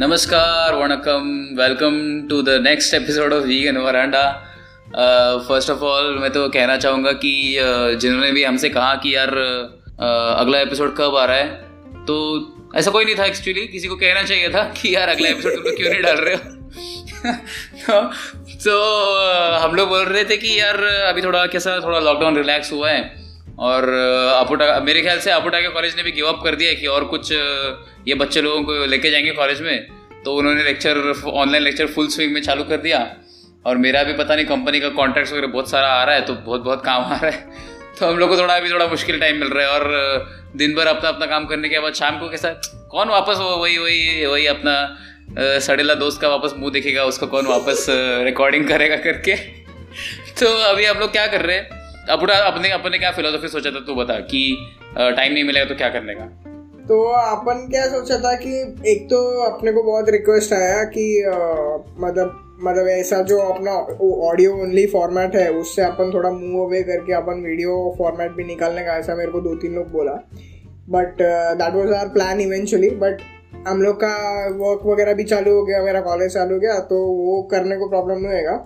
नमस्कार वणकम welcome to the next episode of vegan veranda first of all मैं तो कहना चाहूँगा कि uh, जिन्होंने भी हमसे कहा कि यार uh, अगला एपिसोड कब आ रहा है तो ऐसा कोई नहीं था एक्चुअली किसी को कहना चाहिए था कि यार अगला एपिसोड तुम लोग क्यों नहीं डाल रहे हो? तो, तो uh, हम लोग बोल रहे थे कि यार अभी थोड़ा कैसा थोड़ा लॉकडाउन रिलैक्स हुआ है और अपुटा, मेरे ख्याल से अपुटा के कॉलेज ने भी गिव अप कर दिया कि और कुछ ये बच्चे लोगों को लेके जाएँगे कॉलेज में। तो उन्होंने lecture online lecture full swing में चालू कर दिया। और मेरा भी पता नहीं कंपनी का कॉन्ट्रैक्ट वगैरह बहुत सारा आ रहा है तो बहुत बहुत काम आ रहा है। तो हम लोग को थोड़ा, अभी थोड़ा मुश्किल टाइम मिल रहा है। और दिन भर अपना अपना काम करने के बाद शाम को कैसा, कौन वापस वो, वही वही वही अपना सड़ेला दोस्त का वापस मुँह देखेगा, उसको कौन वापस रिकॉर्डिंग करेगा करके। तो अभी हम लोग क्या कर रहे हैं? अब अपने अपने क्या फिलोसफी सोचा था? तू बता कि टाइम नहीं मिलेगा तो क्या करने का? तो अपन क्या सोचा था कि एक तो अपने को बहुत रिक्वेस्ट आया कि मतलब मतलब ऐसा जो अपना ऑडियो ओनली फॉर्मेट है, उससे अपन थोड़ा मूव अवे करके अपन वीडियो फॉर्मेट भी निकालने का ऐसा मेरे को दो तीन लोग बोला। But that was our plan eventually but हम लोग का वर्क वगैरह भी चालू हो गया, मेरा कॉलेज चालू हो गया तो वो करने को प्रॉब्लम नहीं होएगा।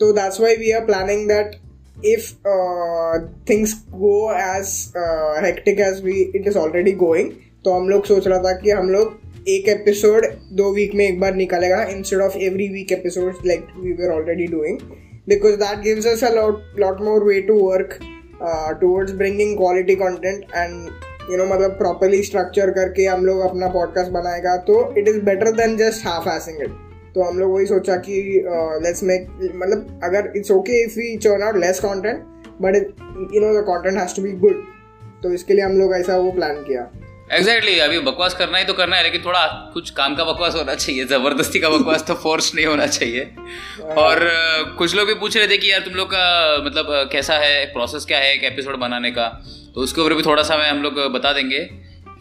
तो that's why we are planning that if uh, things go as uh, hectic as we it is already going तो हम लोग सोच रहा था कि हम लोग एक एपिसोड दो वीक में एक बार निकालेगा instead of every week episode like we were already doing because that gives us a lot lot more way to work towards bringing quality content and you know मतलब प्रॉपरली स्ट्रक्चर करके हम लोग अपना podcast बनाएगा तो it is better than just half assing it तो हम लोग वही सोचा कि लेट्स मेक मतलब अगर it's okay if we churn out less content but you know the content has to be good तो इसके लिए हम लोग ऐसा वो प्लान किया। एग्जैक्टली exactly, अभी बकवास करना ही तो करना है लेकिन थोड़ा कुछ काम का बकवास होना चाहिए ज़बरदस्ती का बकवास तो फोर्स नहीं होना चाहिए। हाँ। और कुछ लोग भी पूछ रहे थे कि यार तुम लोग का मतलब कैसा है प्रोसेस क्या है एक एपिसोड बनाने का? तो उसके ऊपर भी थोड़ा सा मैं हम लोग बता देंगे।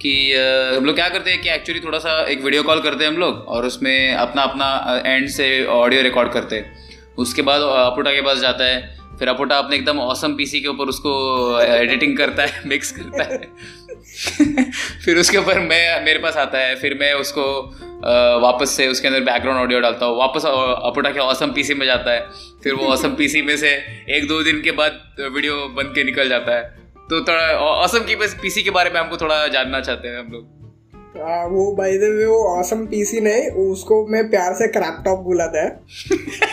कि हम लोग क्या करते हैं कि एक्चुअली थोड़ा सा एक वीडियो कॉल करते हैं हम लोग और उसमें अपना अपना एंड से ऑडियो रिकॉर्ड करते हैं। उसके बाद अपुटा के पास जाता है। फिर अपोटा अपने एकदम औसम पीसी के ऊपर उसको एडिटिंग करता है मिक्स करता है। फिर उसके ऊपर मैं मेरे पास आता है। फिर मैं उसको वापस से उसके अंदर बैकग्राउंड ऑडियो डालता हूँ। वापस अपुटा के औसम पीसी में जाता है। फिर वो औसम पीसी में से एक दो दिन के बाद वीडियो बन के निकल जाता है। तो थोड़ा ऑसम की पीसी के बारे में हमको थोड़ा जानना चाहते हैं हम लोग। आ, वो भाई दे वो ऑसम पीसी नहीं उसको मैं प्यार से क्रैपटॉप बुलाता है।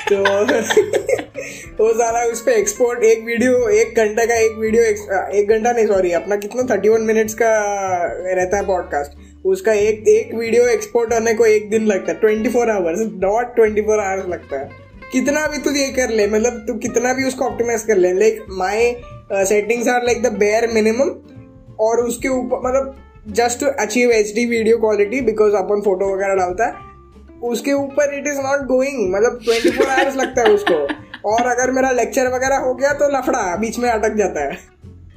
तो वो सारा उस पर एक्सपोर्ट एक वीडियो एक घंटे का एक वीडियो एक घंटा नहीं सॉरी अपना कितना थर्टी वन मिनट्स का रहता है पॉडकास्ट उसका एक एक वीडियो एक्सपोर्ट होने को एक दिन लगता है twenty four hours dot twenty four hours लगता है। कितना भी तू ये कर ले मतलब तू कितना भी उसको ऑप्टिमाइज कर ले like my settings are like the bare minimum और उसके ऊपर मतलब just to achieve H D video quality because upon photo वगैरह डालता है उसके ऊपर इट इज़ नॉट गोइंग मतलब ट्वेंटी फोर आवर्स लगता है उसको। और अगर मेरा लेक्चर वगैरह हो गया तो लफड़ा बीच में अटक जाता है।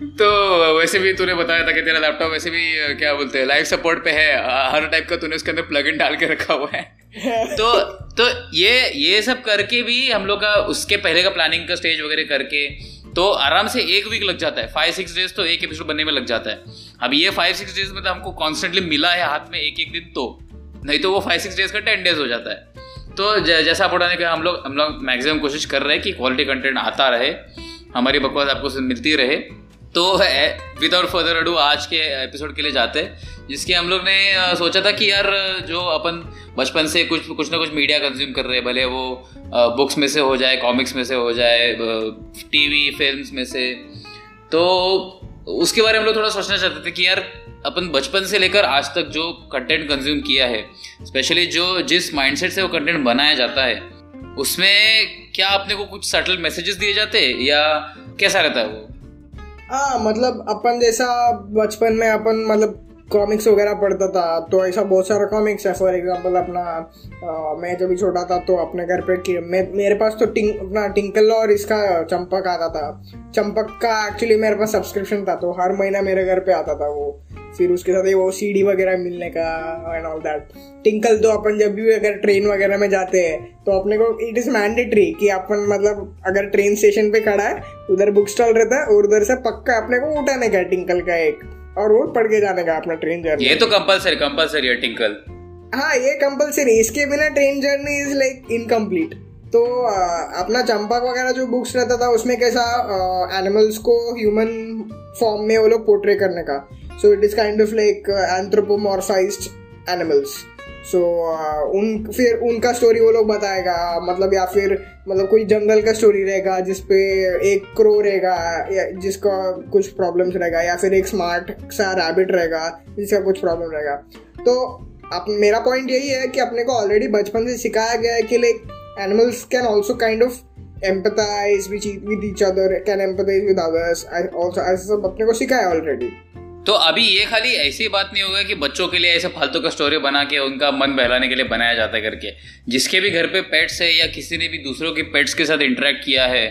तो वैसे भी तूने बताया था कि तेरा लैपटॉप वैसे भी क्या बोलते हैं लाइफ सपोर्ट पे है हर टाइप का तूने उसके अंदर प्लग इन डाल के रखा हुआ है। तो तो ये ये सब करके भी हम लोग का उसके पहले का प्लानिंग का स्टेज वगैरह करके तो आराम से एक वीक लग जाता है। फाइव सिक्स डेज़ तो एक एपिसोड बनने में लग जाता है। अब ये फाइव सिक्स डेज़ में तो हमको कॉन्स्टेंटली मिला है हाथ में एक एक दिन तो। नहीं तो वो फाइव सिक्स डेज़ का टेन डेज़ हो जाता है। तो जैसा आप ने कहा हम लोग हम लोग मैक्सिमम कोशिश कर रहे हैं कि क्वालिटी कंटेंट आता रहे। हमारी बकवास आपको मिलती रहे। तो विदाउट फर्दर अडू आज के एपिसोड के लिए जाते हैं, जिसके हम लोग ने सोचा था कि यार, जो अपन बचपन से कुछ कुछ ना कुछ मीडिया कंज्यूम कर रहे हैं, भले वो बुक्स में से हो जाए कॉमिक्स में से हो जाए टीवी फिल्म्स में से। तो उसके बारे में हम लोग थोड़ा सोचना चाहते थे कि यार, अपन बचपन से लेकर आज तक जो कंटेंट कंज्यूम किया है स्पेशली जो जिस माइंडसेट से वो कंटेंट बनाया जाता है, उसमें क्या अपने को कुछ सटल मैसेजेस दिए जाते या कैसा रहता है वो? हाँ मतलब अपन जैसा बचपन में अपन मतलब कॉमिक्स वगैरह पढ़ता था तो ऐसा बहुत सारा कॉमिक्स है। फॉर एग्जांपल अपना आ, मैं जब छोटा था तो अपने घर पे मैं मेरे पास तो टिंक अपना टिंकल और इसका चंपक आता था। चंपक का एक्चुअली मेरे पास सब्सक्रिप्शन था तो हर महीना मेरे घर पे आता था वो। फिर उसके साथ वो सीडी वगैरह मिलने का एंड ऑल दैट टिंकल तो अपन जब भी अगर ट्रेन वगैरह में जाते हैं तो अपने को इट इज़ मैंडेटरी कि अपन मतलब अगर ट्रेन स्टेशन पे खड़ा है उधर बुक स्टॉल रहता है और उधर से पक्का अपने को उठाने का टिंकल का एक. और वो पढ़ के जाने का अपना ट्रेन जर्नी ये तो कंपलसरी कंपलसरी है टिंकल हाँ ये कंपलसरी इसके बिना train journey is like incomplete तो अपना चंपक वगैरह जो बुक्स रहता था उसमें कैसा एनिमल्स को ह्यूमन फॉर्म में वो लोग पोर्ट्रे करने का. So it is kind of like anthropomorphised animals so uh, उन फिर उनका स्टोरी वो लोग बताएगा मतलब या फिर मतलब कोई जंगल का स्टोरी रहेगा जिसपे एक क्रो रहेगा जिसका कुछ प्रॉब्लम्स रहेगा या फिर एक स्मार्ट सा रैबिट रहेगा जिसका कुछ प्रॉब्लम रहेगा। तो आप मेरा पॉइंट यही है कि अपने को ऑलरेडी बचपन से सिखाया गया है कि like animals can also kind of empathise with each other can empathise with others also ऐसा सब अपने को सिखाया ऑलरेडी तो अभी ये खाली ऐसी बात नहीं होगा कि बच्चों के लिए ऐसे फालतू का स्टोरी बना के उनका मन बहलाने के लिए बनाया जाता है करके जिसके भी घर पे पेट्स है या किसी ने भी दूसरों के पेट्स के साथ इंटरेक्ट किया है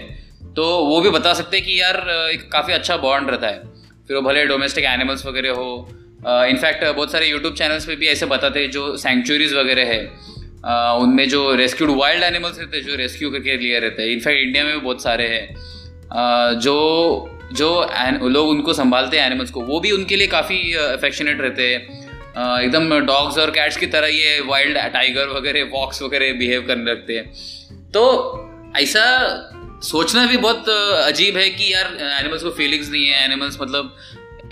तो वो भी बता सकते हैं कि यार, एक काफ़ी अच्छा बॉन्ड रहता है। फिर वो भले डोमेस्टिक एनिमल्स वगैरह हो इनफैक्ट बहुत सारे यूट्यूब चैनल्स पे भी ऐसे बताते हैं जो सेंचुरीज वगैरह है। उनमें जो रेस्क्यूड वाइल्ड एनिमल्स रहते हैं, जो रेस्क्यू करके लिए रहते हैं। इनफैक्ट इंडिया में भी बहुत सारे हैं। जो जो लोग उनको संभालते हैं एनिमल्स को, वो भी उनके लिए काफ़ी अफेक्शनेट रहते हैं। एकदम डॉग्स और कैट्स की तरह ये वाइल्ड टाइगर वगैरह वॉक्स वगैरह बिहेव करने लगते हैं। तो ऐसा सोचना भी बहुत अजीब है कि यार एनिमल्स को फीलिंग्स नहीं है। एनिमल्स मतलब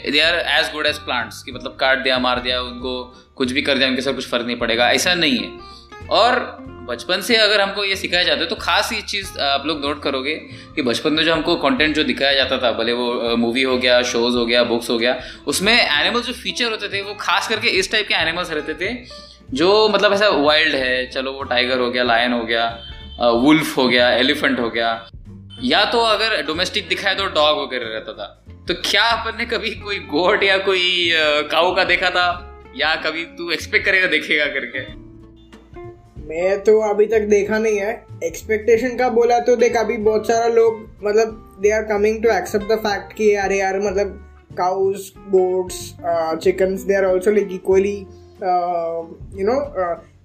they are as good as plants कि मतलब काट दिया, मार दिया, उनको कुछ भी कर दिया, उनके साथ कुछ फ़र्क नहीं पड़ेगा। ऐसा नहीं है। और बचपन से अगर हमको ये सिखाया जाता है तो खास ये चीज़ आप लोग नोट करोगे कि बचपन में जो हमको कंटेंट जो दिखाया जाता था, भले वो मूवी हो गया शोज़ हो गया बुक्स हो गया, उसमें एनिमल जो फीचर होते थे, वो खास करके इस टाइप के एनिमल्स रहते थे, जो मतलब ऐसा वाइल्ड है, चलो वो टाइगर हो गया लायन हो गया वुल्फ हो गया एलिफेंट हो गया। या तो अगर डोमेस्टिक दिखाया तो डॉग वगैरह रहता था। तो क्या अपन ने कभी कोई गोट या कोई काऊ का देखा था? या कभी तू एक्सपेक्ट करेगा, देखेगा करके? मैं तो अभी तक देखा नहीं है। एक्सपेक्टेशन का बोला तो देख, अभी बहुत सारा लोग मतलब they are coming to accept the fact कि अरे यार मतलब cows goats chicken they are also like equally you know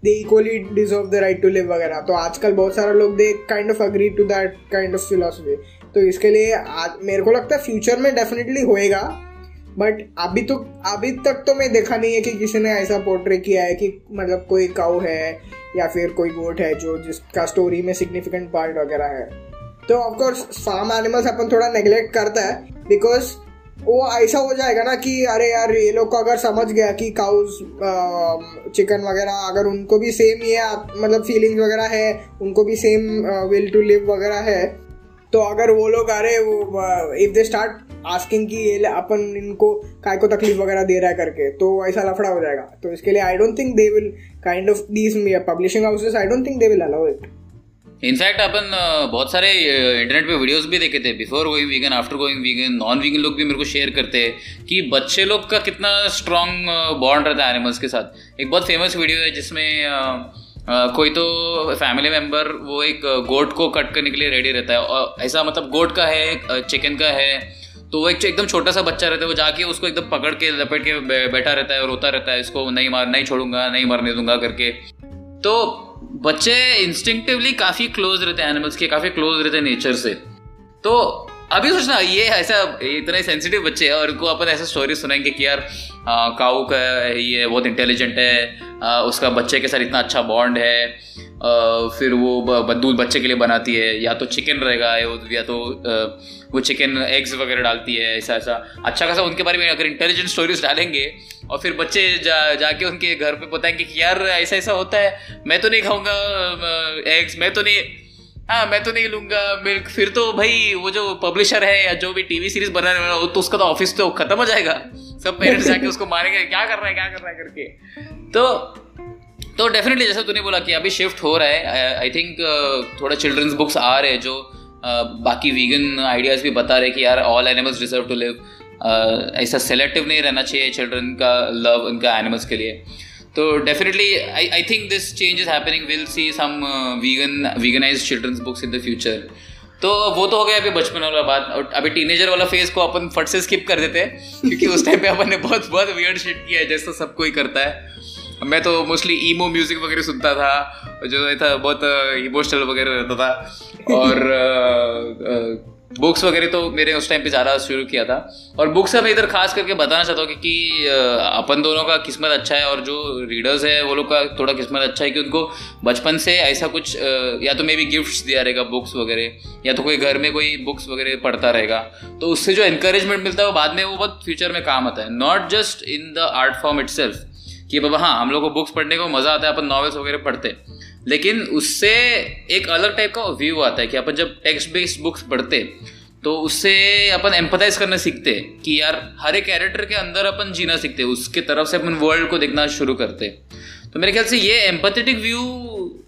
they equally deserve the right to live वगैरह। तो आजकल बहुत सारे लोग they kind of agree to that kind of philosophy तो इसके लिए आज, मेरे को लगता है फ्यूचर में डेफिनेटली होएगा। बट अभी तो अभी तक तो मैं देखा नहीं है कि किसी ने ऐसा पोर्ट्रे किया है कि मतलब कोई काउ है या फिर कोई गोट है जो जिसका स्टोरी में सिग्निफिकेंट पार्ट वगैरह है। तो ऑफकोर्स फार्म एनिमल्स अपन थोड़ा नेग्लेक्ट करता है बिकॉज़ वो ऐसा हो जाएगा ना कि, अरे यार, ये लोग को अगर समझ गया कि काउज चिकन वगैरह, अगर उनको भी सेम ये मतलब फीलिंग्स वगैरह है, उनको भी सेम विल टू लिव वगैरह है तो अगर वो लोग अरे इफ़ दे स्टार्ट आस्किंग कि अपन इनको काय को तकलीफ़ वगैरह दे रहा है करके तो ऐसा लफड़ा हो जाएगा। तो इसके लिए I don't think they will kind of these publishing houses I don't think they will allow it in fact अपन बहुत सारे इंटरनेट पे वीडियोस भी देखे थे before going vegan after going vegan non vegan लोग भी मेरे को शेयर करते हैं कि बच्चे लोग का कितना स्ट्रॉन्ग बॉन्ड रहता है एनिमल्स के साथ। एक बहुत फ़ेमस वीडियो है जिसमें Uh, कोई तो फैमिली मेंबर वो एक गोट को कट करने के लिए रेडी रहता है। और ऐसा मतलब गोट का है चिकन का है तो वो एक एकदम छोटा सा बच्चा रहता है। वो जाके उसको एकदम पकड़ के लपेट के बैठा रहता है और रोता रहता है। इसको नहीं मार, नहीं छोड़ूँगा, नहीं मरने दूँगा करके। तो बच्चे इंस्टिंक्टिवली काफ़ी क्लोज रहते हैं एनिमल्स के, काफ़ी क्लोज रहते हैं नेचर से। तो अभी सोचना ये ऐसा इतने सेंसिटिव बच्चे हैं और उनको अपन ऐसा स्टोरी सुनाएँगे कि यार काऊ का ये बहुत इंटेलिजेंट है आ, उसका बच्चे के साथ इतना अच्छा बॉन्ड है आ, फिर वो दूध बच्चे के लिए बनाती है या तो चिकन रहेगा या तो आ, वो चिकन एग्स वगैरह डालती है ऐसा ऐसा। अच्छा खासा उनके बारे में अगर इंटेलिजेंट स्टोरीज डालेंगे और फिर बच्चे जा जाके उनके घर पे बताएँगे कि यार ऐसा ऐसा होता है मैं तो नहीं खाऊँगा एग्स मैं तो नहीं हाँ मैं तो नहीं लूँगा मिल्क। फिर तो भाई, वो जो पब्लिशर है या जो भी टीवी सीरीज़ बनाने वाला तो उसका तो ऑफ़िस तो खत्म हो जाएगा। सब पेरेंट्स जाके उसको मारेंगे। क्या कर रहा है, क्या कर रहा है करके। तो तो डेफिनेटली जैसा तूने बोला कि अभी शिफ्ट हो रहा है आई थिंक थोड़ा चिल्ड्रंस बुक्स आ रहे हैं जो बाकी वीगन आइडियाज़ भी बता रहे कि यार all animals deserve to live ऐसा सेलेक्टिव नहीं रहना चाहिए चिल्ड्रन का लव उनका एनिमल्स के लिए। तो definitely I I think this change is happening will see vegan veganise children's books in the future तो वो तो हो गया अभी बचपन वाला बात। और अभी टीनेजर वाला फ़ेज़ को अपन फट से स्किप कर देते हैं, क्योंकि उस टाइम पे अपन ने बहुत बहुत वियर्ड शिट किया है, जैसा सब कोई करता है। मैं तो मोस्टली ईमो म्यूज़िक वगैरह सुनता था, जो था, बहुत इमोशनल वगैरह रहता था। और बुक्स वगैरह तो मेरे उस टाइम पे ज़्यादा शुरू किया था। और बुक्स मैं इधर खास करके बताना चाहता हूँ कि अपन दोनों का किस्मत अच्छा है और जो रीडर्स है, वो लोग का थोड़ा किस्मत अच्छा है कि उनको बचपन से ऐसा कुछ या तो मे भी गिफ्ट्स दिया रहेगा बुक्स वगैरह, या तो कोई घर में कोई बुक्स वगैरह पढ़ता रहेगा। तो उससे जो इंकरेजमेंट मिलता है, वो बाद में वो बहुत फ्यूचर में काम आता है। Not just in the art form it कि बाबा हाँ हम लोग को बुक्स पढ़ने को मज़ा आता है, अपन नॉवेल्स वगैरह पढ़ते। लेकिन उससे एक अलग टाइप का व्यू आता है कि अपन जब टेक्स्ट बेस्ड बुक्स पढ़ते तो उससे अपन एम्पथाइज करना सीखते कि यार, हर एक कैरेक्टर के अंदर अपन जीना सीखते, उसके तरफ़ से अपन वर्ल्ड को देखना शुरू करते। तो मेरे ख्याल से ये एम्पथेटिक व्यू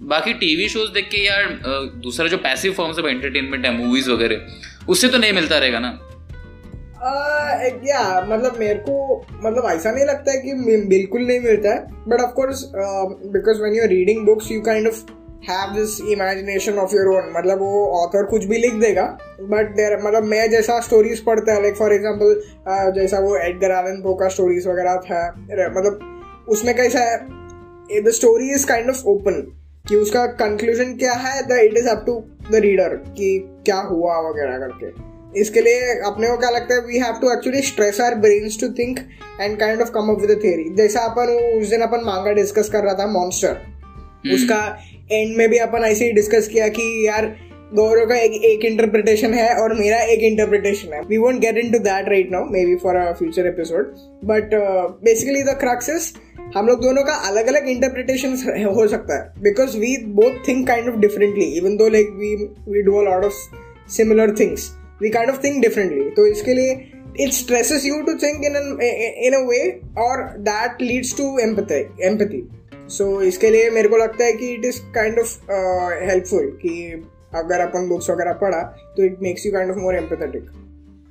बाकी टीवी शोज़ देख के यार दूसरा जो पैसिव फॉर्म्स ऑफ़ एंटरटेनमेंट है मूवीज़ वगैरह, उससे तो नहीं मिलता रहेगा ना? या मतलब मेरे को मतलब ऐसा नहीं लगता है कि बिल्कुल नहीं मिलता है but of course because when you are reading books you kind of have this imagination of your own मतलब वो ऑथर कुछ भी लिख देगा बट देर मतलब मैं जैसा स्टोरीज पढ़ता है लाइक फॉर एग्ज़ाम्पल जैसा वो एडगर आलन पो का स्टोरीज वगैरह था मतलब उसमें कैसा है the story is kind of open कि उसका कंक्लूजन क्या है the it is up to the reader कि क्या हुआ वगैरह करके। इसके लिए अपने को क्या लगता है we have to actually stress our brains to think and kind of come up with theory जैसा अपन उस दिन अपन मांगा डिस्कस कर रहा था मॉन्स्टर hmm. उसका एंड में भी अपन ऐसे ही डिस्कस किया कि यार गौरव का एक एक इंटरप्रिटेशन है और मेरा एक इंटरप्रिटेशन है. We won't get into that right now maybe for a future episode but basically the crux हम लोग दोनों का अलग अलग इंटरप्रिटेशन हो सकता है. Because we both think kind of differently even though like we we do a lot of similar things we kind of think differently तो इसके लिए it stresses you to think in in a way और that leads to empathy empathy so इसके लिए मेरे को लगता है कि it is kind of helpful कि अगर अपन बुक्स वगैरह पढ़ा तो it makes you kind of more empathetic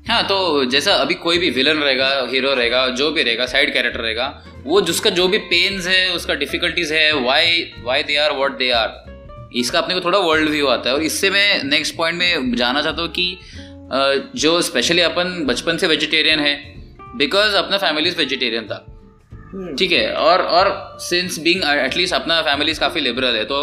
हाँ तो जैसा अभी कोई भी विलन रहेगा हीरो रहेगा, जो भी रहेगा साइड कैरेक्टर रहेगा, वो जिसका जो भी पेन्स है, उसका डिफिकल्टीज है why why they are what they are इसका अपने को थोड़ा वर्ल्ड व्यू आता है। और इससे मैं नेक्स्ट पॉइंट में जाना चाहता हूँ कि जो स्पेशली अपन बचपन से वेजिटेरियन है बिकॉज़ अपना फैमिली वेजिटेरियन था हम्म। ठीक है और और सिंस बीइंग एटलीस्ट अपना फैमिलीज़ काफ़ी लिबरल है तो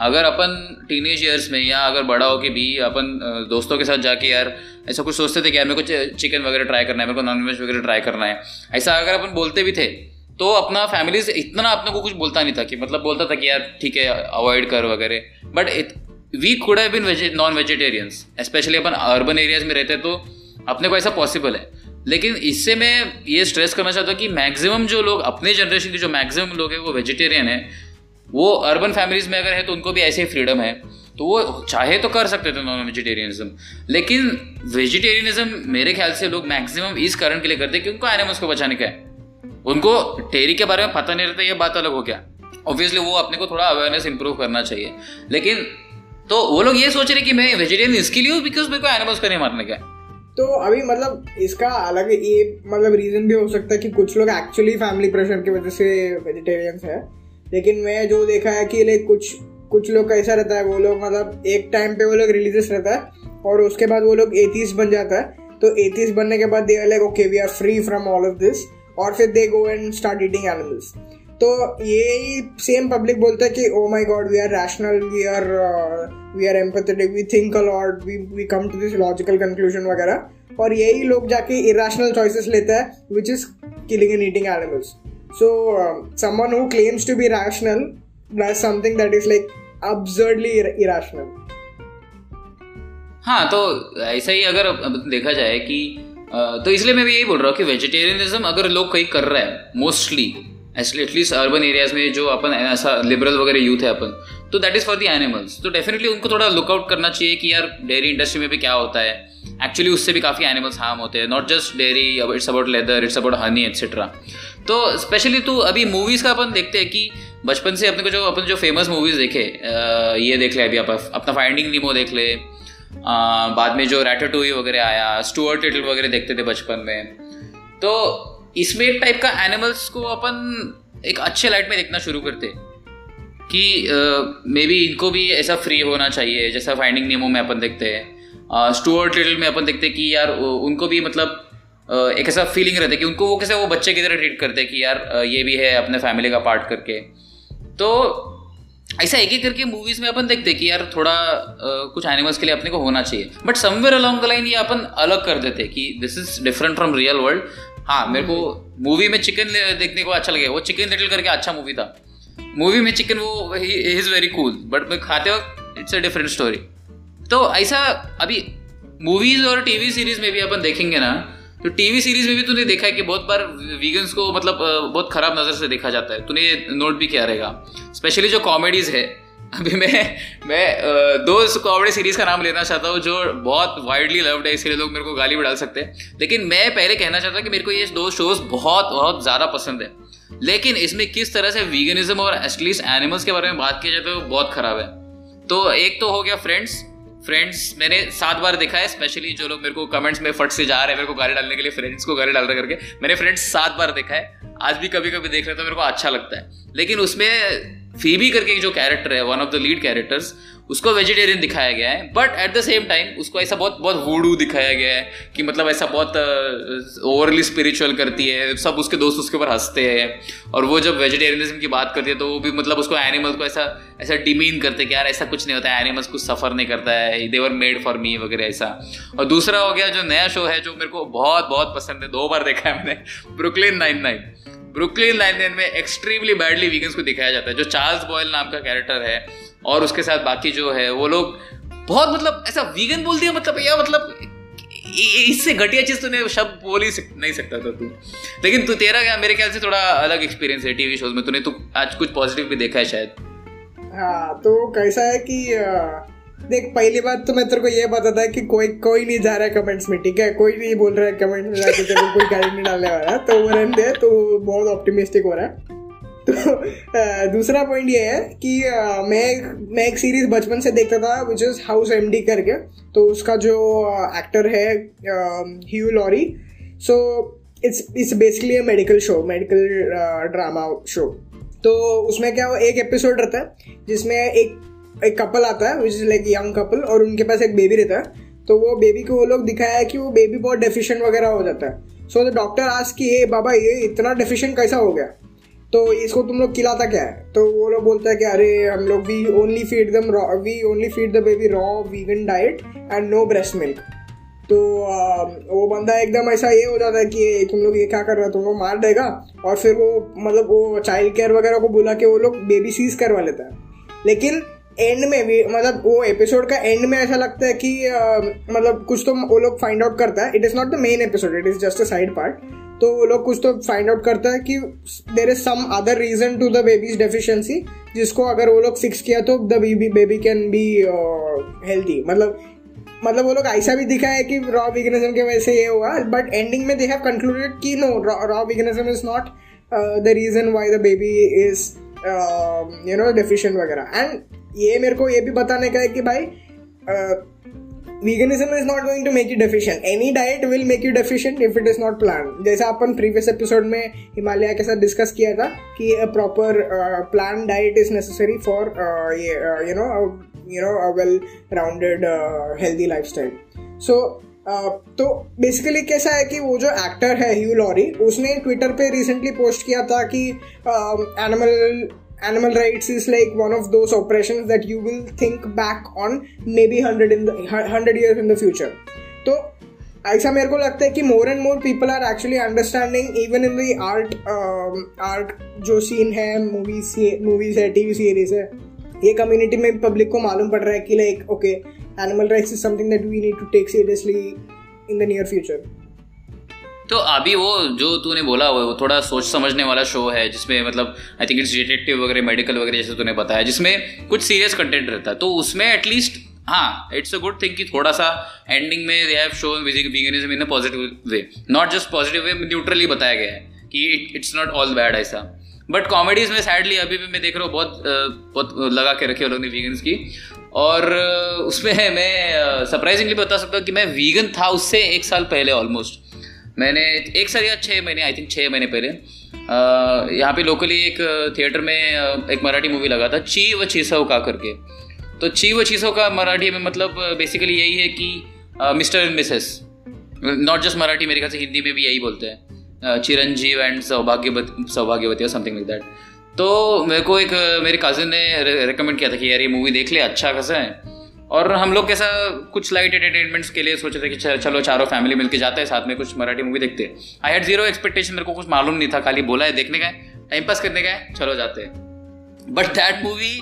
अगर अपन टीनेज ईयर्स में या अगर बड़ा हो के भी अपन दोस्तों के साथ जाके यार ऐसा कुछ सोचते थे कि यार मेरे को चिकन वगैरह ट्राई करना है मेरे को नॉनवेज वगैरह ट्राई करना है ऐसा अगर अपन बोलते भी थे तो अपना फैमिली से इतना अपने को कुछ बोलता नहीं था कि मतलब बोलता था कि यार ठीक है अवॉइड कर वगैरह but we could have been non vegetarians specially upon urban areas में रहते तो अपने को ऐसा पॉसिबल है। लेकिन इससे मैं ये स्ट्रेस करना चाहता हूँ कि मैक्सिमम जो लोग, अपने जनरेशन के जो मैक्सिमम लोग हैं, वो वेजिटेरियन है, वो अर्बन फैमिलीज़ में अगर है तो उनको भी ऐसे ही फ्रीडम है। तो वो चाहे तो कर सकते थे नॉन वेजिटेरियनिज्म लेकिन वेजिटेरियनिज्म मेरे ख्याल से लोग मैक्सिमम इस कारण के लिए करते कि उनको एनिमल्स को बचाने का है। उनको टेरी के बारे में पता नहीं रहता, ये बात अलग हो गया। ऑब्वियसली वो अपने को थोड़ा अवेयरनेस इंप्रूव करना चाहिए। लेकिन तो वो लोग ये सोच रहे कि मैं वेजिटेरियन इसके लिए बिकॉज़ मेरे को एनिमल्स को नहीं मारने का तो अभी मतलब इसका अलग ये मतलब रीजन भी हो सकता है कि कुछ लोग एक्चुअली फैमिली प्रेशर की वजह से वेजिटेरियंस है। लेकिन मैं जो देखा है कि लाइक कुछ कुछ लोग कैसा रहता है, वो लोग मतलब एक टाइम पे वो लोग रिलीजियस रहता है और उसके बाद वो लोग एथीस बन जाता है। तो एथीस बनने के बाद they like okay we are free from all of this और फिर they go and start eating animals तो यही सेम पब्लिक बोलता है कि ओ my god we are rational we are we are empathetic we think a lot we we come to this logical conclusion वगैरह। और यही लोग जाके इरेशनल चॉइसेस लेते हैं which is killing and eating animals so someone who claims to be rational does something that is like absurdly irrational हाँ तो ऐसा ही अगर देखा जाए कि तो इसलिए मैं भी यही बोल रहा हूँ कि वेजिटेरियनिज्म अगर लोग कहीं कर रहा है मोस्टली एटलीस्ट अर्बन एरियाज़ में जो अपन ऐसा लिबरल वगैरह यूथ है अपन तो that is for the animals तो डेफिनेटली उनको थोड़ा लुकआउट करना चाहिए कि यार डेयरी इंडस्ट्री में भी क्या होता है। एक्चुअली उससे भी काफ़ी एनिमल्स हार्म होते हैं not just dairy it's about leather it's about honey etcetera तो स्पेशली तो अभी मूवीज़ का अपन देखते हैं कि बचपन से अपने को जो, अपन जो फ़ेमस मूवीज़ देखे ये देख ले अभी आप, अपना फाइंडिंग नीमो देख ले बाद में जो रैटोटोई वगैरह आया स्टुअर्ट टिटल वगैरह देखते थे बचपन में। तो इसमें एक टाइप का एनिमल्स को अपन एक अच्छे लाइट में देखना शुरू करते। कि मे बी इनको भी ऐसा फ्री होना चाहिए जैसा फाइंडिंग नियमों में अपन देखते हैं। स्टुअर्ट लिटिल में अपन देखते हैं कि यार उनको भी मतलब एक ऐसा फीलिंग रहता है कि उनको वो कैसे वो बच्चे की तरह ट्रीट करते हैं कि यार ये भी है अपने फैमिली का पार्ट करके। तो ऐसा एक एक करके मूवीज़ में अपन देखते हैं कि यार थोड़ा आ, कुछ एनिमल्स के लिए अपने को होना चाहिए। But somewhere along the line ये अपन अलग कर देते कि this is different from real world हाँ मेरे को मूवी में चिकन देखने को अच्छा लगे। वो चिकन लिटिल करके अच्छा मूवी था। मूवी में चिकन वो इज़ वेरी कूल बट मैं खाते वक्त इट्स अ डिफरेंट स्टोरी तो ऐसा अभी मूवीज़ और टीवी सीरीज़ में भी अपन देखेंगे ना तो टीवी सीरीज़ में भी तूने देखा है कि बहुत बार वीगन्स को मतलब बहुत खराब नज़र से देखा जाता है। तूने ये नोट भी किया रहेगा। स्पेशली जो कॉमेडीज है अभी मैं मैं दो कॉमेडी सीरीज़ का नाम लेना चाहता हूँ जो बहुत वाइडली लव्ड है इसलिए लोग मेरे को गाली भी डाल सकते हैं। लेकिन मैं पहले कहना चाहता हूँ कि मेरे को ये दो शोज़ बहुत बहुत ज़्यादा पसंद है। लेकिन इसमें किस तरह से वीगनिज्म और एटलीस्ट एनिमल्स के बारे में बात की जाए तो बहुत खराब है। तो एक तो हो गया फ्रेंड्स फ्रेंड्स मैंने सात बार देखा है स्पेशली जो लोग मेरे को कमेंट्स में फट से जा रहे हैं, मेरे को गाली डालने के लिए फ्रेंड्स को गाली डाल रहे करके। मैंने फ्रेंड्स सात बार देखा है। आज भी कभी कभी देख रहे तो मेरे को अच्छा लगता है। लेकिन उसमें फीबी करके जो कैरेक्टर है one of the lead characters उसको वेजिटेरियन दिखाया गया है but at the same time उसको ऐसा बहुत बहुत वूडू दिखाया गया है कि मतलब ऐसा बहुत ओवरली uh, स्पिरिचुअल करती है सब उसके दोस्त उसके ऊपर हँसते हैं और वो जब वेजिटेरियनिज्म की बात करती है तो वो भी मतलब उसको एनिमल्स को ऐसा ऐसा डिमीन करते हैं कि यार ऐसा कुछ नहीं होता है एनिमल्स कुछ सफ़र नहीं करता है देवर मेड फॉर मी वगैरह ऐसा। और दूसरा हो गया जो नया शो है जो मेरे को बहुत बहुत पसंद है दो बार देखा है मैंने Brooklyn nine nine Brooklyn nine nine में एक्सट्रीमली बैडली वीगन्स को दिखाया जाता है, जो चार्ल्स बॉयल नाम का कैरेक्टर है, और उसके साथ बाकी जो है, वो लोग बहुत मतलब ऐसा वीगन बोल दिया मतलब या मतलब इससे घटिया चीज़ तूने शब्द बोल ही नहीं सकता था तू। लेकिन तू, तेरा क्या, मेरे ख्याल से थोड़ा अलग एक्सपीरियंस है टीवी शोज़ में, तूने तो आज कुछ पॉजिटिव भी देखा है शायद। हाँ तो कैसा है कि देख, पहली बात तो मैं तेरे को ये बताता है कि कोई कोई नहीं जा रहा है कमेंट्स में, ठीक है? कोई नहीं बोल रहा है कमेंट्स में जाके तेरे को कोई गाली नहीं डालने वाला। तो वो रहने दे तो बहुत ऑप्टिमिस्टिक हो रहा है। तो दूसरा पॉइंट ये है कि मैं मैं एक सीरीज़ बचपन से देखता था which is House M D करके। तो उसका जो एक्टर है Hugh Laurie so it's it's basically medical show medical drama show तो उसमें क्या वो एक एपिसोड रहता है, जिसमें एक एक कपल आता है which is like young couple और उनके पास एक बेबी रहता है। तो वो बेबी को वो लोग दिखाया है कि वो बेबी बहुत डेफिशिएंट वगैरह हो जाता है। सो द डॉक्टर आज की ये बाबा ये इतना डेफिशिएंट कैसा हो गया? तो इसको तुम लोग खिलाता क्या है? तो वो लोग बोलता है कि अरे हम लोग we only feed them raw we only feed the baby raw vegan diet and no breast milk तो आ, वो बंदा एकदम ऐसा ये हो जाता है कि तुम लोग ये क्या कर रहे हो? तुम लोग मार देगा? और फिर वो मतलब वो चाइल्ड केयर वगैरह को बुला के वो लोग बेबी सीज करवा लेता है। लेकिन एंड में भी मतलब वो एपिसोड का एंड में ऐसा लगता है कि आ, मतलब कुछ तो वो लोग फाइंड आउट करता है. It is not the main episode it is just a side part तो वो लोग कुछ तो फाइंड आउट करता है कि there is some other reason to the baby's deficiency जिसको अगर वो लोग फिक्स किया तो the baby baby can be healthy मतलब मतलब वो लोग ऐसा भी दिखा है कि रॉ विगनिज्म के वजह से ये हुआ बट एंडिंग में दे हैव कंक्लूडेड कि no raw veganism is not the reason why the baby is you know deficient वगैरह. एंड ये मेरे को ये भी बताने का है कि भाई veganism is not going to make you deficient. Any diet will make you deficient if it is not planned. जैसा अपन प्रीवियस एपिसोड में हिमालय के साथ डिस्कस किया था कि proper plan diet is necessary for you know you know well rounded healthy lifestyle so तो basically कैसा है कि वो जो एक्टर है ह्यू लॉरी उसने ट्विटर पे रिसेंटली पोस्ट किया था कि animal animal rights is like one of those operations that you will think back on maybe 100 in the 100 years in the future. तो ऐसा मेरे को लगता है कि more and more people are actually understanding even in the art art जो scene है movies movies है टीवी सीरीज़ है, ये कम्युनिटी में पब्लिक को मालूम पड़ रहा है कि like okay animal rights is something that we need to take seriously in the near future तो अभी वो जो तूने बोला, वो थोड़ा सोच समझने वाला शो है, जिसमें मतलब आई थिंक इट्स डिटेक्टिव वगैरह मेडिकल वगैरह जैसे तूने बताया, जिसमें कुछ सीरियस कंटेंट रहता है। तो उसमें एटलीस्ट हाँ इट्स अ गुड थिंग कि थोड़ा सा एंडिंग में they have shown veganism in a positive way not just positive way neutrally बताया गया है कि इट्स नॉट ऑल बैड ऐसा। बट कॉमेडीज में सैडली अभी भी मैं देख रहा हूँ, बहुत बहुत लगा के रखे लोगों ने वीगन्स की। और उसमें मैं सरप्राइजिंगली बता सकता हूँ कि मैं वीगन था उससे एक साल पहले ऑलमोस्ट मैंने एक साल या छः महीने आई थिंक छः महीने पहले यहाँ पे लोकली एक थिएटर में एक मराठी मूवी लगा था ची व छीसव का करके। तो ची व छीसव का मराठी में मतलब बेसिकली यही है कि Mr and Mrs not just Marathi, मेरे ख्याल से हिंदी में भी यही बोलते हैं। चिरंजीव एंड सौभाग्यवती सौभाग्यवती और समथिंग लाइक दैट तो मेरे को एक मेरे कजिन ने रिकमेंड किया था कि यार ये मूवी देख ले अच्छा खासा है। और हम लोग कैसा कुछ लाइट एंटरटेनमेंट्स के लिए सोचे थे कि चलो चारों फैमिली मिलके जाते हैं, साथ में कुछ मराठी मूवी देखते हैं। आई हैड ज़ीरो एक्सपेक्टेशन मेरे को कुछ मालूम नहीं था, खाली बोला है, देखने का टाइम पास करने का है, चलो जाते हैं। But that movie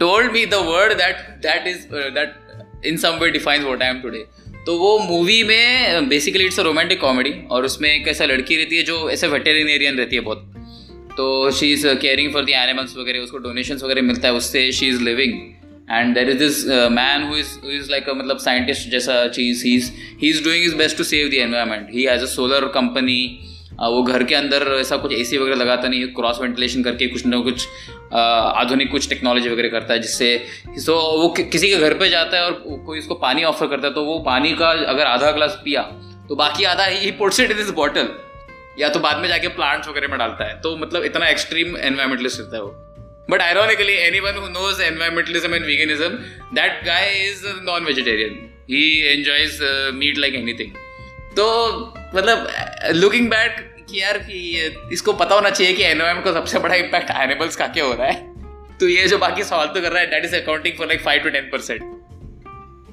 told me the word that that is that in some way defines what I am today तो वो मूवी में basically it's a romantic comedy और उसमें एक ऐसा लड़की रहती है जो ऐसे वेटेरिनेरियन रहती है बहुत। तो she is caring for the animals वगैरह, उसको डोनेशन वगैरह मिलता है, उससे she is living and there is this man who is is like मतलब साइंटिस्ट जैसा चीज़ he is doing his best to save the environment he has a solar company वो घर के अंदर ऐसा कुछ AC वगैरह लगाता नहीं है क्रॉस वेंटिलेशन करके कुछ ना कुछ uh, आधुनिक कुछ टेक्नोलॉजी वगैरह करता है जिससे सो वो किसी के घर पे जाता है और कोई उसको पानी ऑफ़र करता है तो वो पानी का अगर आधा ग्लास पिया तो बाकी आधा he puts it this bottle या तो बाद में जाके प्लांट्स वगैरह में डालता है तो मतलब इतना एक्सट्रीम एनवायरमेंटलिस्ट रहता है वो। But ironically anyone knows environmentalism and veganism that guy is non vegetarian he enjoys meat like anything तो मतलब लुकिंग बैक कि यार, कि इसको पता होना चाहिए कि एनवायरमेंट का सबसे बड़ा इम्पैक्ट एनिमल्स का क्या हो रहा है। तो ये जो बाकी सवाल तो कर रहा है that is accounting for like five to ten percent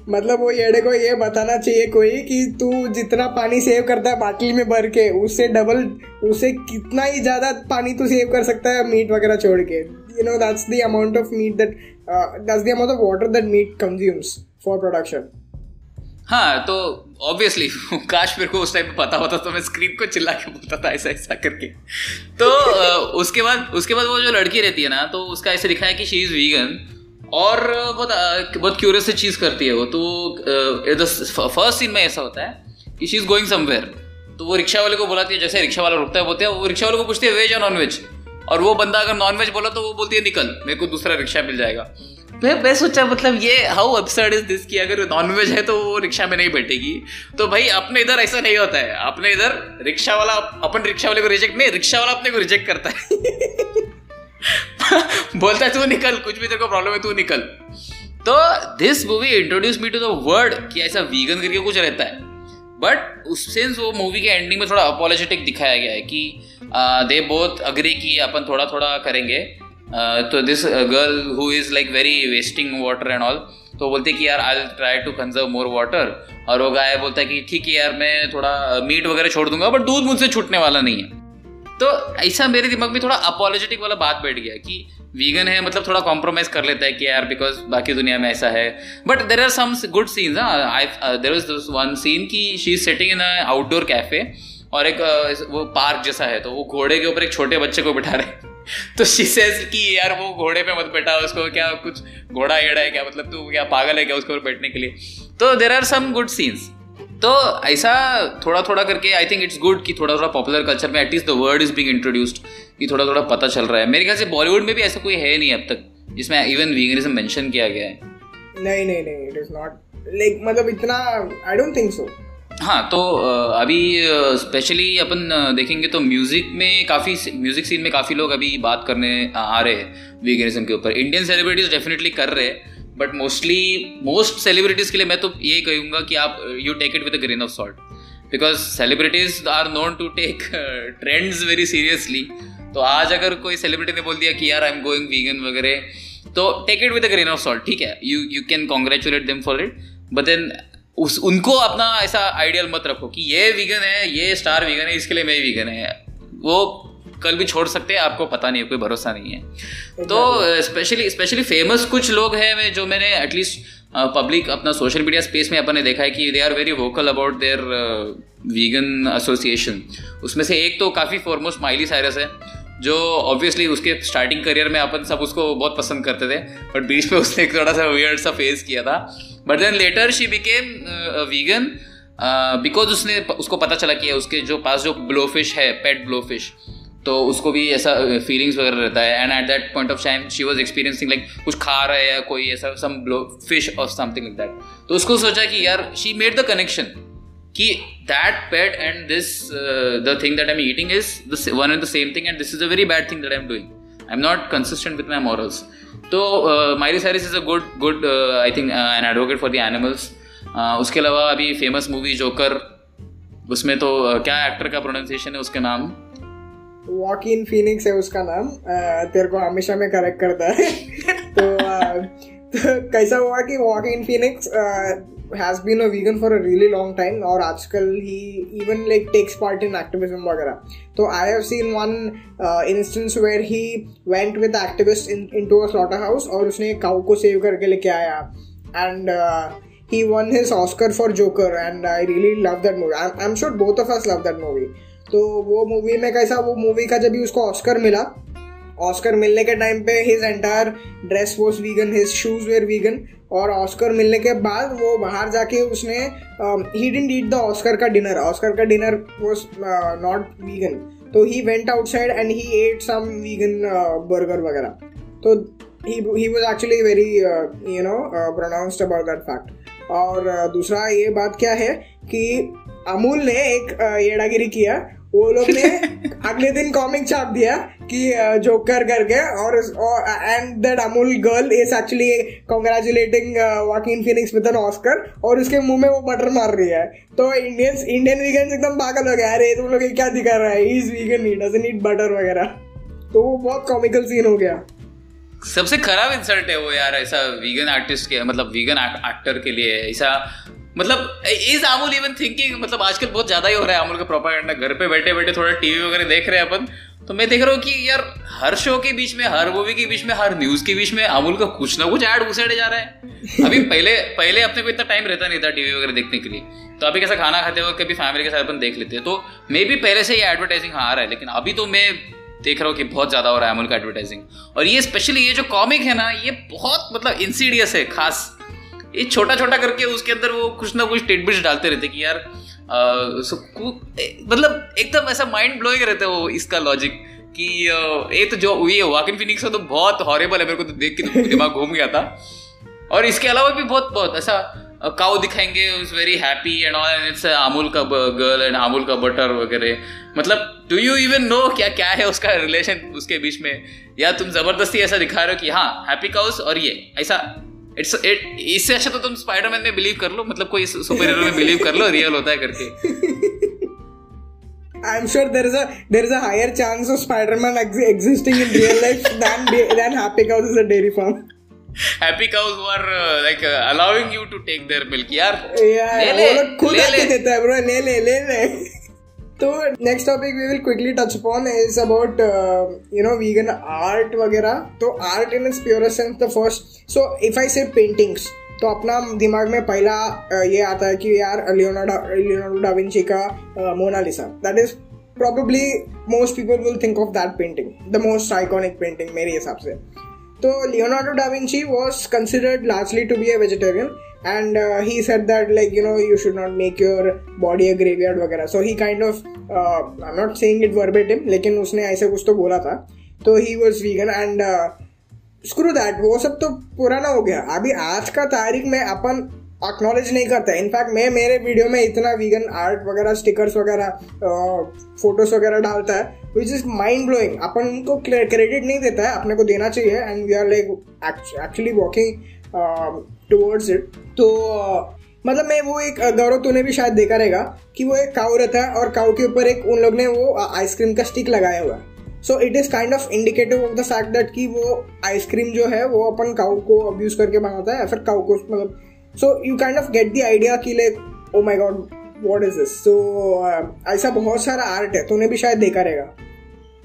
मतलब वो येड़े को ये बताना चाहिए कोई कि तू जितना पानी सेव करता है बाटली में भर के उससे डबल उसे कितना ही ज़्यादा पानी तू सेव कर सकता है मीट वगैरह छोड़ के। Know that's the amount of meat that uh, that's the amount of water that meat consumes for production. हाँ तो ऑब्वियसली काश मेरे को उस टाइम पता होता तो मैं स्क्रीन को चिल्ला के बोलता था ऐसा ऐसा करके। तो उसके बाद उसके बाद वो जो लड़की रहती है ना तो उसका ऐसे लिखा है कि शी इज़ वीगन और बहुत बहुत क्यूरियस से चीज़ करती है वो। तो फ़र्स्ट सीन में ऐसा होता है कि शी इज़ गोइंग समवेयर तो वो रिक्शा वाले को बुलाती है, जैसे रिक्शा वाला रुकता है, बोलते हैं, वो रिक्शा वाले को पूछती है वेज या नॉन वेज और वो बंदा अगर नॉन वेज बोला तो वो बोलती है, निकल, मेरे को दूसरा रिक्शा मिल जाएगा। मैं मैं सोचा मतलब ये हाउ अपसर्ड इज़ दिस कि अगर नॉन वेज है तो वो रिक्शा में नहीं बैठेगी। तो भाई, अपने इधर ऐसा नहीं होता है। अपने इधर रिक्शा वाला अपन रिक्शा वाले को रिजेक्ट नहीं रिक्शा वाला अपने को रिजेक्ट करता है। बोलता है, तू निकल, कुछ भी तेरे को प्रॉब्लम है, तू निकल. तो this movie introduce me to the word कि ऐसा वीगन करके कुछ रहता है। बट उस सेंस वो मूवी के एंडिंग में थोड़ा अपोलोजेटिक दिखाया गया है कि दे बोथ अग्री कि अपन थोड़ा थोड़ा करेंगे तो this girl who is like very wasting water and all तो बोलते कि, यार I try to conserve more water और वो गाय बोलता है कि, ठीक है यार, मैं थोड़ा मीट वगैरह छोड़ दूँगा बट दूध मुझसे छूटने वाला नहीं है। तो ऐसा मेरे दिमाग में थोड़ा अपोलोजेटिक वाला बात बैठ गया कि वीगन है मतलब थोड़ा कॉम्प्रोमाइज कर लेता है कि यार बिकॉज़ बाकी दुनिया में ऐसा है। But there are some good scenes I there is one scene की she is sitting in outdoor cafe और एक वो पार्क जैसा है तो वो घोड़े के ऊपर एक छोटे बच्चे को बिठा रहे तो शी सेज कि यार वो घोड़े पे मत बैठा, उसको क्या कुछ घोड़ा एड़ा है क्या? मतलब तू क्या पागल है क्या उसके ऊपर बैठने के लिए? तो there are some good scenes तो ऐसा थोड़ा थोड़ा करके आई थिंक इट्स गुड कि थोड़ा थोड़ा पॉपुलर कल्चर में at least the word is being introduced कि थोड़ा थोड़ा पता चल रहा है। मेरे ख्याल से बॉलीवुड में भी ऐसा कोई है नहीं अब तक जिसमें इवन वीगनिज्म मेंशन किया गया है। नहीं नहीं नहीं इट इज़ नॉट लाइक मतलब इतना आई डोंट थिंक सो हाँ तो अभी स्पेशली अपन देखेंगे तो म्यूज़िक में काफ़ी म्यूज़िक सीन में काफ़ी लोग अभी बात करने आ रहे हैं वीगनिज्म के ऊपर। इंडियन सेलिब्रिटीज डेफिनेटली कर रहे हैं। बट मोस्टली मोस्ट सेलिब्रिटीज के लिए मैं तो ये कहूँगा कि आप you take it with grain of salt because celebrities are known to take trends very seriously तो आज अगर कोई सेलिब्रिटी ने बोल दिया कि यार आई एम गोइंग वीगन वगैरह तो take it with grain of salt ठीक है? You you can congratulate them for it but then उस, उनको अपना ऐसा आइडियल मत रखो कि ये वीगन है, ये स्टार वीगन है, इसके लिए मैं वीगन है। वो कल भी छोड़ सकते हैं आपको पता नहीं है कोई भरोसा नहीं है। तो स्पेशली स्पेशली फ़ेमस कुछ लोग हैं जो मैंने एटलीस्ट पब्लिक uh, अपना सोशल मीडिया स्पेस में अपन ने देखा है कि they are very vocal about their vegan association उसमें से एक तो काफ़ी फॉरमोस्ट माइली साइरस है जो ऑब्वियसली उसके स्टार्टिंग करियर में अपन सब उसको बहुत पसंद करते थे बट बीच में उसने एक थोड़ा सा वियर्ड सा फेस किया था। But then later she became vegan because उसने उसको पता चला कि उसके जो पास जो ब्लोफिश है पेट ब्लोफिश तो उसको भी ऐसा फीलिंग्स वगैरह रहता है। And at that point of time she was experiencing like कुछ खा रहा है या कोई ऐसा सम ब्लो फ़िश और समथिंग लाइक दैट तो उसको सोचा कि यार शी मेड द कनेक्शन कि that pet and this the thing that I am eating is one and the same thing and this is a very bad thing that I am doing I am not consistent with my morals तो Miley Cyrus is a good good I think an advocate for the animals उसके अलावा अभी famous movie joker उसमें तो uh, क्या actor का pronunciation है उसके नाम? वॉक इन फीनिक्स है उसका नाम। तेरे को हमेशा में करेक्ट करता है। तो कैसा हुआ कि Joaquin Phoenix has been a vegan for a really long time और आजकल he even like takes part in activism वगैरह। तो I have seen one instance where he went with activist in to a slaughter house और उसने cow को save करके लेके आया। And he won his Oscar for Joker and I really love that movie I am sure both of us love that movie तो वो movie में कैसा वो मूवी का जब भी उसको ऑस्कर मिला ऑस्कर मिलने के टाइम पे his entire dress was vegan his shoes were vegan और ऑस्कर मिलने के बाद वो बाहर जाके उसने he didn't eat the Oscar का डिनर ऑस्कर का डिनर वॉज़ नॉट वीगन तो he went outside and he ate some vegan burger वगैरह. तो he was actually very you know pronounced about that fact और uh, दूसरा ये बात क्या है कि अमूल ने एक uh, येड़ागिरी किया वो लोग ने अगले दिन कॉमिक छाप दिया कि जोकर करके और and that Amul girl is actually congratulating walking Phoenix with an Oscar और उसके मुँह में वो बटर मार रही है। तो इंडियंस इंडियन वीगन एकदम पागल हो गया अरे तुम लोग क्या दिखा रहा है? Is vegan he doesn't eat butter वगैरह। तो वो बहुत कॉमिकल सीन हो गया। सबसे खराब इंसल्ट है वो यार, ऐसा वीगन आर्टिस्ट के मतलब वीगन एक्टर के लिए, ऐसा मतलब इज़ आमुल इवन थिंकिंग मतलब आजकल बहुत ज़्यादा ही हो रहा है आमुल का प्रोपागेंडा घर पे बैठे बैठे थोड़ा टीवी वगैरह देख रहे हैं अपन तो मैं देख रहा हूँ कि यार हर शो के बीच में, हर मूवी के बीच में, हर न्यूज़ के बीच में अमूल का कुछ ना कुछ ऐड घुसेड़े जा रहा है। अभी पहले पहले अपने को इतना टाइम रहता नहीं था टीवी वगैरह देखने के लिए। तो अभी कैसा खाना खाते वक्त कभी फैमिली के साथ अपन देख लेते हैं। तो मे भी पहले से ये एडवर्टाइजिंग हाँ आ रहा है, लेकिन अभी तो मैं देख रहा हूँ कि बहुत ज़्यादा हो रहा है अमूल का एडवर्टाइजिंग और ये स्पेशली ये जो कॉमिक है ना, ये बहुत मतलब इंसीडियस है, खास। ये छोटा छोटा करके उसके अंदर वो कुछ ना कुछ टेटबिट्स डालते रहते कि यार मतलब एकदम ऐसा माइंड ब्लोइंग रहता है वो इसका लॉजिक कि ये तो जो, ये वाकिन फिनिक्स तो बहुत हॉरेबल है, मेरे को तो देख के तो दिमाग घूम गया था। और इसके अलावा भी बहुत बहुत ऐसा काउ दिखाएँगे is very happy and all and it's Amul का गर्ल एंड अमूल का बटर वगैरह। मतलब डू यू इवन नो क्या क्या है उसका रिलेशन उसके बीच में? या तुम ज़बरदस्ती ऐसा दिखा रहे हो कि हाँ हैप्पी काउस और ये, ऐसा? इट्स इट इससे अच्छा तो तुम स्पाइडरमैन में बिलीव कर लो मतलब कोई सुपर हीरो में बिलीव कर लो रियल होता है करके। I'm sure there is a, there is a higher chance of Spider-Man ex- existing in real life than than Happy Cows is a dairy farm. Happy cows who are uh, like uh, allowing you to take their milk यार yeah, ले ले ले ले देता है bro ले ले ले ले तो next topic we will quickly touch upon is about you know vegan art वगैरह. तो art in its pure sense the first so if I say paintings तो अपना दिमाग में पहला uh, ये आता है कि यार लियोनार्डो डाविंची का Mona Lisa that is probably most people will think of that painting the most iconic painting मेरे हिसाब से. तो Leonardo Da Vinci was considered largely to be a vegetarian and he said that like you know you should not make your body a graveyard वगैरह। So he kind of I am not saying it verbatim him लेकिन उसने ऐसे कुछ तो बोला था। तो he was vegan and screw that वो सब तो पुराना हो गया। अभी आज का तारीख में अपन एक्नोलेज नहीं करता। इनफैक्ट मैं मेरे वीडियो में इतना वीगन आर्ट वगैरह स्टिकर्स वगैरह फ़ोटोज़ वगैरह डालता है विच इज़ माइंड ब्लोइंग अपन को क्रेडिट नहीं देता है, अपने को देना चाहिए and we are like actually walking towards it तो मतलब मैं वो एक गौरव, तूने भी शायद देखा रहेगा कि वो एक काउ रहता है, और काउ के ऊपर एक उन लोग ने वो आइसक्रीम का स्टिक लगाया हुआ है। So it is kind of indicative of the fact that कि वो आइसक्रीम जो है, वो अपन काउ को अब्यूज करके बनाता है, फिर काउ को मतलब so you kind of get the idea कि like oh my God what is this so ऐसा बहुत सारा आर्ट है, तूने भी शायद देखा रहेगा।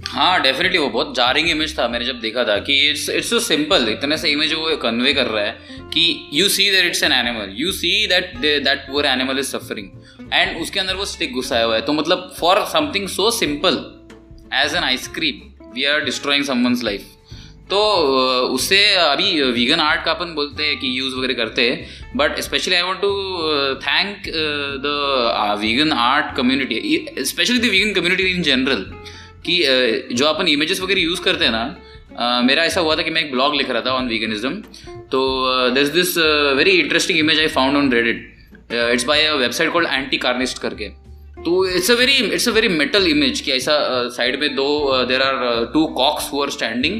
हाँ डेफिनेटली वो बहुत जारिंग इमेज था, मैंने जब देखा था कि इट्स इट्स सो सिंपल इतने से इमेज वो कन्वे कर रहा है कि you see that it's an animal you see that that poor animal is suffering and उसके अंदर वो स्टिक घुसाया हुआ है। तो मतलब for something so simple as an ice cream we are destroying someone's life तो उससे अभी वीगन आर्ट का अपन बोलते हैं कि यूज़ वगैरह करते हैं but specially I want to thank the vegan art community specially the vegan community in general कि जो अपन इमेजेस वगैरह यूज़ करते हैं ना मेरा ऐसा हुआ था कि मैं एक ब्लॉग लिख रहा था ऑन वीगनिज्म तो this this very interesting image I found on Reddit it's by a website called anti carnist करके। तो it's a very it's a very metal image कि ऐसा साइड में दो there are two cocks who are standing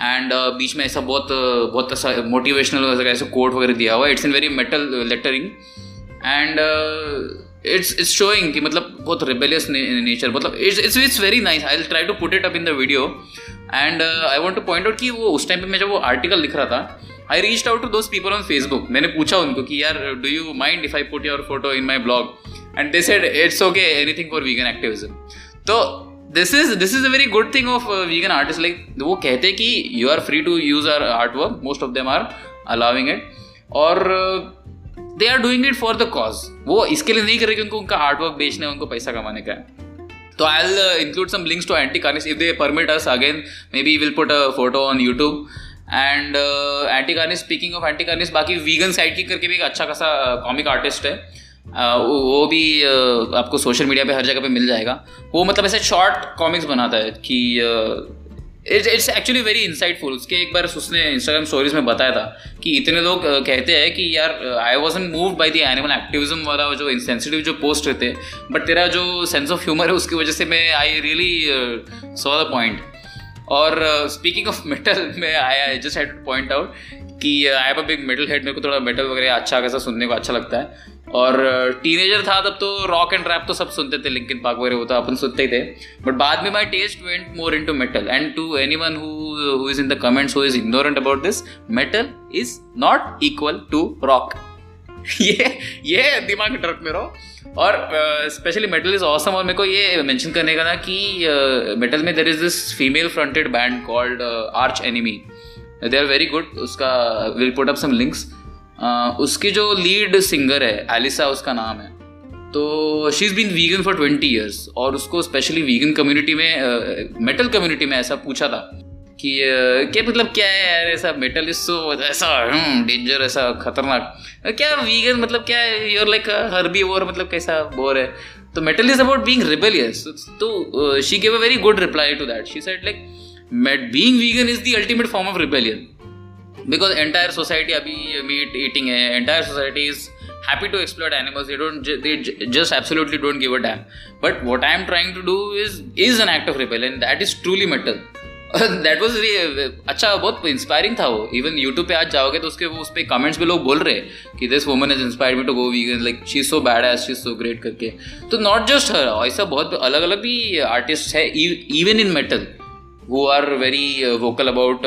and बीच में ऐसा बहुत बहुत ऐसा मोटिवेशनल ऐसा कोट वगैरह दिया हुआ है। It's in very metal lettering and it's it's showing कि मतलब बहुत रिबेलियस नेचर मतलब it's it's it's very nice I try to put it up in the video and I want to point out कि वो उस time पे मैं जब वो आर्टिकल लिख रहा था I reach out to those people on Facebook मैंने पूछा उनको कि, यार do you mind if I put your photo in my blog and they said it's okay anything for vegan activism तो this is this is a very good thing of vegan artist like वो कहते हैं कि you are free to use are art work most of them are allowing it और they are doing it for the cause वो इसके लिए नहीं कर रहे कि उनको आर्ट वर्क बेचना उनको पैसा कमाने का है। तो I will include some links to anti carnist if they permit us again may be will put a photo on YouTube and anti carnist speaking of anti carnist बाकी वीगन साइड की करके भी एक अच्छा खासा कॉमिक आर्टिस्ट है। वो भी आपको सोशल मीडिया पे हर जगह पे मिल जाएगा। वो मतलब ऐसे शॉर्ट कॉमिक्स बनाता है कि इट्स एक्चुअली वेरी इंसाइटफुल उसके एक बार उसने इंस्टाग्राम स्टोरीज में बताया था कि इतने लोग कहते हैं कि यार I was move by the animal activism वाला जो इंसेंसिटिव जो पोस्ट रहते बट तेरा जो सेंस ऑफ़ ह्यूमर है उसकी वजह से मैं I really saw the point और स्पीकिंग ऑफ़ मेटल में I just had point out कि I have a big metal head मेरे को थोड़ा मेटल वगैरह अच्छा कैसा सुनने को अच्छा लगता है। और टीनेजर था तब तो रॉक एंड रैप तो सब सुनते थे लिंकिन पार्क वगैरह वो तो अपन सुनते ही थे। बट बाद में my taste went more into metal and to anyone who is in the comments who is ignorant about this metal is not equal to rock ये ये दिमाग ट्रक में रहो और स्पेशली मेटल इज़ ऑसम और मेरे को ये मेंशन करने का ना कि मेटल में there is this female fronted band called Arch Enemy they are very good उसका will put up some links उसकी जो लीड सिंगर है एलिसा उसका नाम है। तो she is been vegan for twenty years और उसको स्पेशली वीगन कम्युनिटी में मेटल कम्युनिटी में ऐसा पूछा था कि क्या मतलब क्या है यार ऐसा मेटल इज़ सो ऐसा डेंजर हम्म, ऐसा खतरनाक। क्या वीगन मतलब क्या है? You're like herbivore मतलब कैसा बोर है? तो metal is about being rebellious तो she gave a very good reply to that she said like being vegan is the ultimate form of rebellion because entire society अभी meat eating है entire society is happy to exploit animals. They don't they just absolutely don't give a damn. But what i am trying to do is is an act of rebellion that is truly metal. That was अच्छा बहुत inspiring था वो. Even YouTube पे आज जाओगे तो उसके, उस पर कमेंट्स में लोग बोल रहे हैं कि this woman is inspire me to go vegan like she so badass she so great करके. तो नॉट जस्ट हर ऐसा बहुत अलग अलग भी आर्टिस्ट है even in metal who are very vocal about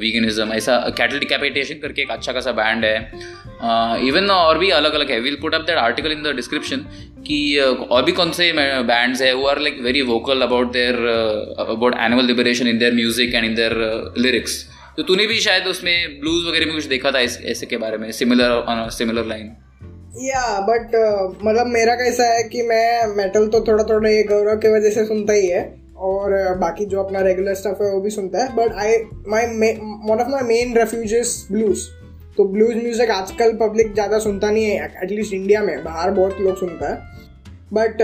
veganism ऐसा कैटल डिकैपिटेशन करके एक अच्छा खासा बैंड है। इवन uh, और भी अलग अलग है। Will put up that article in the description कि uh, और भी कौन से बैंड्स है वो are like very vocal about their about animal liberation in their music and in their lyrics तो तूने भी शायद उसमें ब्लूज वगैरह में कुछ देखा था इस ऐसे के बारे में? सिमिलर सिमिलर लाइन या बट मतलब मेरा कैसा है कि मैं मेटल तो थोड़ा थोड़ा ये गौरव की वजह से सुनता ही है। और बाकी जो अपना रेगुलर स्टफ़ है, वो भी सुनता है। But I my one of my main refuge blues तो ब्लूज म्यूज़िक आजकल पब्लिक ज़्यादा सुनता नहीं है एटलीस्ट इंडिया में, बाहर बहुत लोग सुनता है। But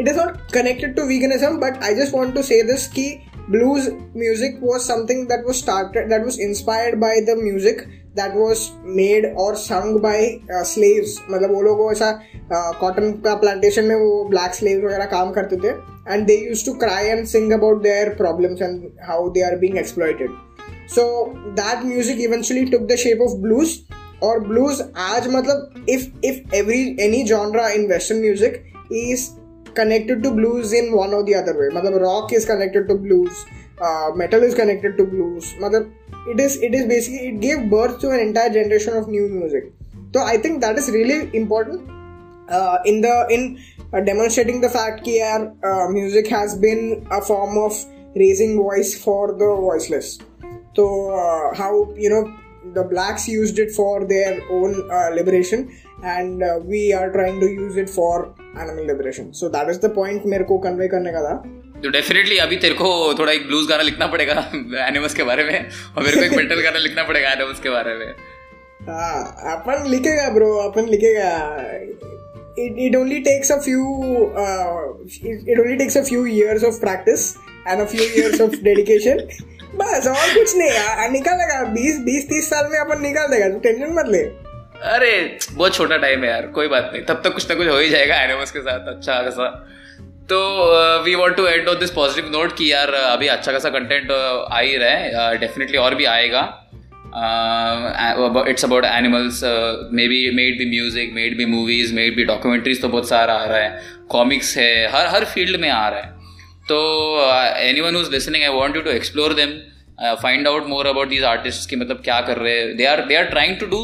it is not connected to veganism but I just want to say this की blues music was something that was started, that was inspired by the music was made or sung by uh, slaves मतलब वो लोग ऐसा cotton uh, का plantation में वो black slave वगैरह काम करते थे and they use to cry and sing about their problems and how they are being exploited so that music eventually took the shape of blues और ब्लूज आज मतलब if if every any genre in western music is connected to blues in one or the other way. Matlab, rock is connected to blues, uh, metal is connected to blues. Matlab, it is it is basically it gave birth to an entire generation of new music. So i think that is really important uh, in the in uh, demonstrating the fact that uh, music has been a form of raising voice for the voiceless. So uh, how you know the blacks used it for their own uh, liberation and uh, we are trying to use it for animal liberation. So that is the point mereko convey karne ka tha. तो definitely अभी तेरे को थोड़ा एक blues गाना लिखना पड़ेगा animals के बारे में और मेरे को एक मेटल गाना लिखना पड़ेगा एनिमल्स के बारे में। हाँ अपन लिखेगा ब्रो अपन लिखेगा। It, it only takes a few uh, it, it only takes a few years of practice and a few years of dedication. बस और कुछ नहीं यार निकालेगा बीस बीस तीस साल में अपन निकाल देगा तू टेंशन मत ले। अरे बहुत छोटा टाइम है यार कोई बात नहीं तब तक कुछ ना कुछ हो ही जाएगा एनिमल्स के साथ अच्छा खासा। तो we want to end on this positive note कि यार अभी अच्छा खासा कंटेंट आ ही रहा है डेफिनेटली और भी आएगा। It's about animals may be made be music made be movies made be documentaries तो बहुत सारा आ रहा है। कॉमिक्स है, हर हर फ़ील्ड में आ रहा है। तो anyone who's listening I want you to explore them find out more about these artist की मतलब क्या कर रहे हैं। They are they are trying to do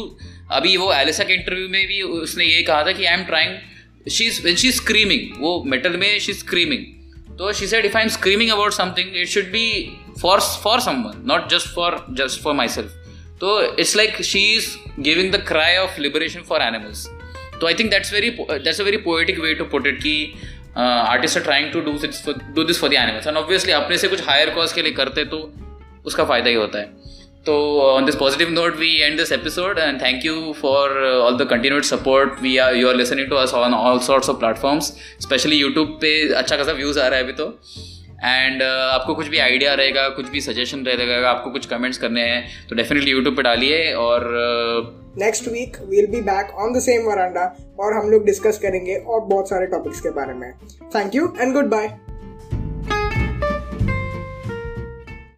अभी वो एलिसा के इंटरव्यू में भी उसने ये कहा था कि I am trying she is she is screaming वो मेटल में शी स्क्रीमिंग तो she I am screaming about something it should be for for someone not just for just for myself तो it's like she is giving the cry of liberation for animals तो I think that's very that's a very poetic way to put it की artist are trying to do do this for the animals and obviously अपने से कुछ higher cause के लिए करते तो उसका फ़ायदा ही होता है। तो on this positive note we end this episode and thank you for all the continued support we are you are listening to us on all sorts of platforms specially YouTube पे अच्छा खासा व्यूज़ आ रहा है अभी तो। And uh, आपको कुछ भी आइडिया रहेगा कुछ भी सजेशन रहेगा आपको कुछ कमेंट्स करने हैं तो डेफिनेटली यूट्यूब पे डालिए और next week we'll be back on the same veranda और हम लोग डिस्कस करेंगे और बहुत सारे टॉपिक्स के बारे में। Thank you and goodbye